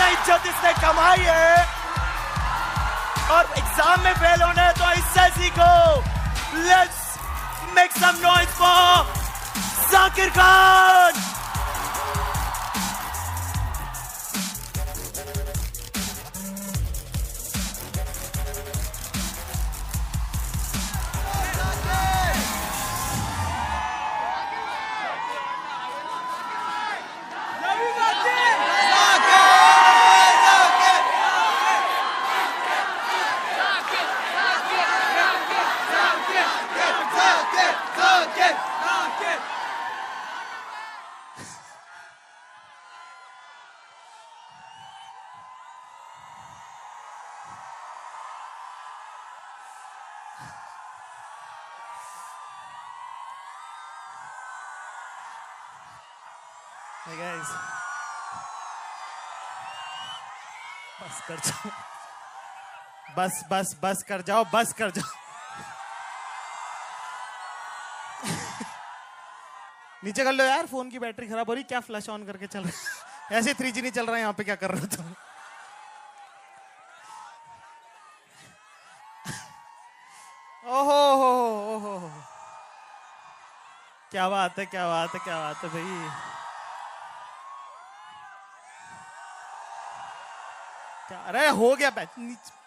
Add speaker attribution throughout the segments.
Speaker 1: ना इज़्ज़त इसने कमाई है। और एग्ज़ाम में फेल होना है तो इससे सीखो। Let's make some noise for Zakir Khan
Speaker 2: Hey, guys. बस कर जाओ। बस बस बस कर जाओ बस कर जाओ। नीचे कर लो यार, फ़ोन की बैटरी खराब हो रही, क्या फ्लैश ऑन करके चल रहा है? ऐसे थ्री जी नहीं चल रहा है, यहाँ पे क्या कर रहे हो तुम? ओहो हो हो हो हो क्या बात है, क्या बात है, क्या बात है भाई। क्या अरे, हो गया बैच नीचे।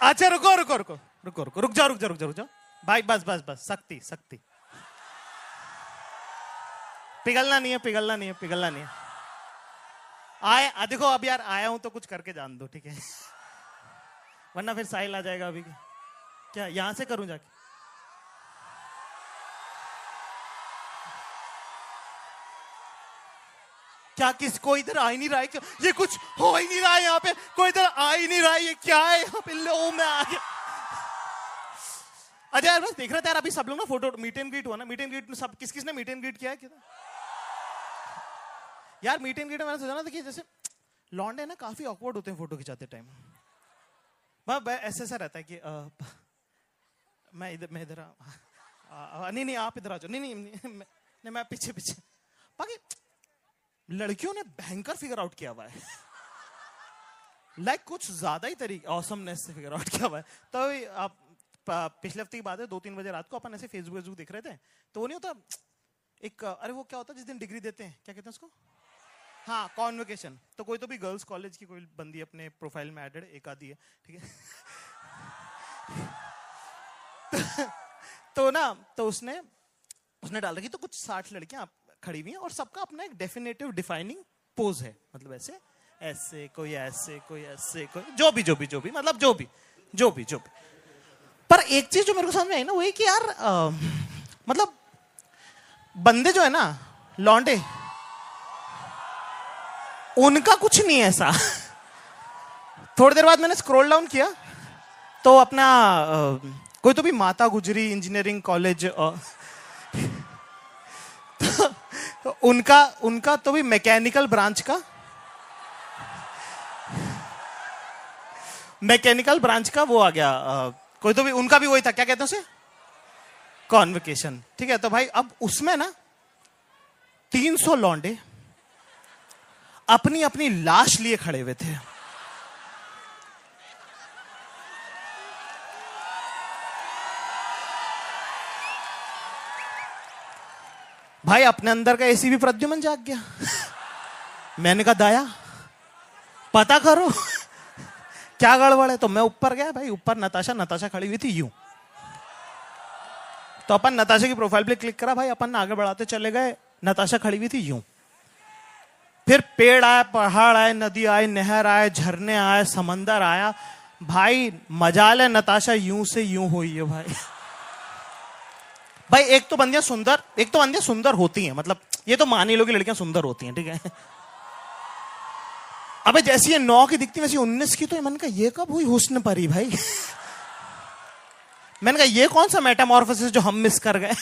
Speaker 2: अच्छा रुको रुको रुको। रुको रुको। रुक जाओ रुक जाओ रुक जाओ रुक जाओ। भाई, बस बस बस। सख्ती सख्ती। पिघलना नहीं है, पिघलना नहीं है, पिघलना नहीं है। आए, देखो, अब यार आया हूँ तो कुछ करके जान दो, ठीक है? वरना फिर साहिल आ जाएगा अभी। क्या, यहाँ से करूँ जाके? क्या किस, कोई इधर आ ही नहीं रहा है? क्या? ये कुछ हो ही नहीं रहा है यहाँ पे। कोई इधर आ ही नहीं रहा है, ये क्या है यहाँ पे? लो, मैं आ गया। अजय यार बस देख रहे थे यार, अभी सब लोग ना फ़ोटो मीट एंड ग्रीट हुआ ना। मीट एंड ग्रीट में सब किस किसने मीट एंड ग्रीट किया है? किधर? यार मीट एंड ग्रीट मैंने सोचा ना था कि जैसे लॉन्डे ना काफ़ी ऑकवर्ड होते हैं फ़ोटो खिंचाते टाइम ऐसे ऐसा रहता है कि अ, मैं इधर मैं इधर आ- आ- आ- नहीं नहीं आप इधर आ जाओ। नहीं नहीं नहीं मैं, पीछे पीछे। बाकी लड़कियों ने भयंकर फिगर आउट किया हुआ है। लाइक कुछ ज़्यादा ही तरीके ऑसमनेस से फिगर आउट किया हुआ है। तो आप पिछले हफ़्ते की बात है दो तीन बजे रात को अपन ऐसे फेसबुक वेसबुक देख रहे थे। तो वो नहीं होता एक अरे वो क्या होता है जिस दिन डिग्री देते हैं क्या कहते हैं उसको? हाँ कॉन्वोकेशन तो कोई तो भी गर्ल्स कॉलेज की कोई बंदी अपने प्रोफ़ाइल में एडेड एक आधी है ठीक है? तो ना तो उसने उसने डाल रखी तो कुछ साठ लड़कियाँ खड़ी हुई हैं और सबका अपना एक डेफिनेटिव डिफाइनिंग पोज है। मतलब ऐसे ऐसे कोई ऐसे कोई ऐसे कोई जो भी जो भी जो भी मतलब जो भी जो भी जो भी। पर एक चीज़ जो मेरे को समझ में आई ना वो ये कि यार अ, मतलब बंदे जो है ना लौंडे उनका कुछ नहीं है ऐसा। थोड़ी देर बाद मैंने स्क्रॉल डाउन किया तो अपना कोई तो भी माता गुजरी इंजीनियरिंग कॉलेज तो उनका उनका तो भी मैकेनिकल ब्रांच का मैकेनिकल ब्रांच का वो आ गया अ, कोई तो भी उनका भी वही था क्या कहते हैं उसे? कॉन्वोकेशन ठीक है तो भाई अब उसमें ना 300 लौंडे अपनी अपनी लाश लिए खड़े हुए थे। भाई, अपने अंदर का एसी भी प्रद्युमन जाग गया। मैंने कहा, दाया, पता करो, क्या गड़बड़ है? तो मैं ऊपर गया, भाई, ऊपर नताशा नताशा खड़ी हुई थी, यूँ। तो अपन नताशा की प्रोफ़ाइल पे क्लिक करा, भाई, अपन आगे बढ़ाते चले गए, नताशा खड़ी हुई थी, यूँ। फिर पेड़ आए, पहाड़ आए, नदी आए, नहर आए, झरने आए, समंदर आया। भाई मजाल है नताशा, यूँ से यूँ हुई है भाई। भाई, एक तो बंदियाँ सुंदर, एक तो बंदियाँ सुंदर होती हैं मतलब ये तो मान ही लो कि लड़कियाँ सुंदर होती हैं, ठीक है? अबे, जैसी ये नौ की दिखती, वैसी उन्नीस की तो मन का ये कब हुई हुस्न परी भाई? मैंने कहा, ये कौन सा मेटामॉर्फोसिस जो हम मिस कर गए?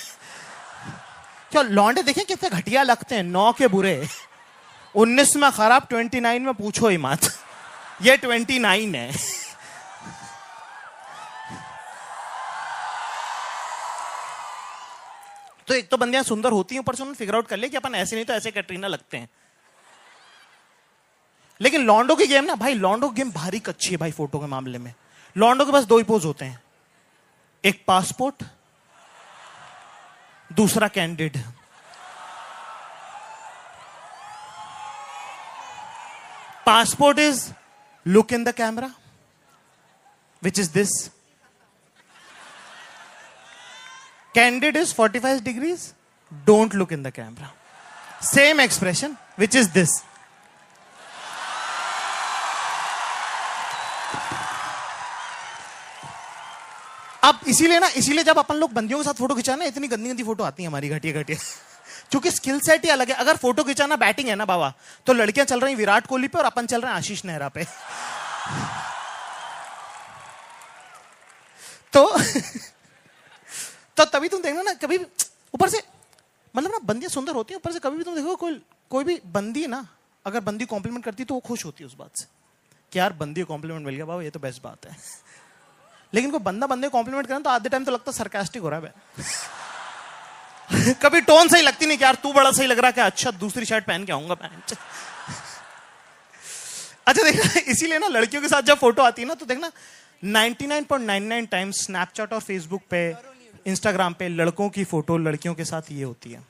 Speaker 2: क्या, लौंडे देखे कितने घटिया लगते हैं, नौ के बुरे। उन्नीस में खराब ट्वेंटी नाइन में पूछो ही मत। ये ट्वेंटी नाइन है। तो एक तो बंदियाँ सुंदर होती हैं, ऊपर से उन्होंने फिगर आउट कर लिया कि अपन ऐसे नहीं तो ऐसे कैटरीना लगते हैं। लेकिन लॉन्डो की गेम ना, भाई, लॉन्डो गेम भारी कच्ची है भाई फ़ोटो के मामले में। लॉन्डो के पास दो ही पोज होते हैं। एक पासपोर्ट दूसरा candid passport is look in the camera, which is this. Candid is 45 degrees, don't look in the camera. Same expression, which is this. अब इसीलिए ना इसीलिए जब अपन लोग बंदियों के साथ फ़ोटो खिंचाना इतनी गंदी गंदी फ़ोटो आती है हमारी घटिया घटिया क्योंकि स्किल सेट ही अलग है। अगर फ़ोटो खिंचाना बैटिंग है ना बाबा तो लड़कियाँ चल रही विराट कोहली पे और अपन चल रहे हैं आशीष नेहरा पे। तो तो तभी तुम देखना ना, कभी ऊपर से मतलब ना बंदियाँ सुंदर होती हैं, ऊपर से कभी भी तुम देखो कोई कोई भी बंदी ना, अगर बंदी कॉम्प्लीमेंट करती तो वो खुश होती है उस बात से। कि यार बंदी कॉम्प्लीमेंट मिल गया बाबा, ये तो बेस्ट बात है। लेकिन कोई बंदा बंदे कॉम्प्लीमेंट करे तो आधे टाइम तो लगता है सरकास्टिक हो रहा है कभी टोन सही लगती नहीं कि यार तू बड़ा सही लग रहा है अच्छा दूसरी शर्ट पहन के आऊँगा पहन अच्छा देखना इसीलिए ना लड़कियों के साथ जब फ़ोटो आती है ना तो देखना 99.99 टाइम्स स्नैपचैट और फेसबुक पे इंस्टाग्राम पे लड़कों की फ़ोटो लड़कियों के साथ ये होती है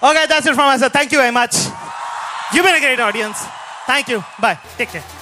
Speaker 2: Okay, that's it from us. Thank you very much. You've been a great audience. Thank you. Bye. Take.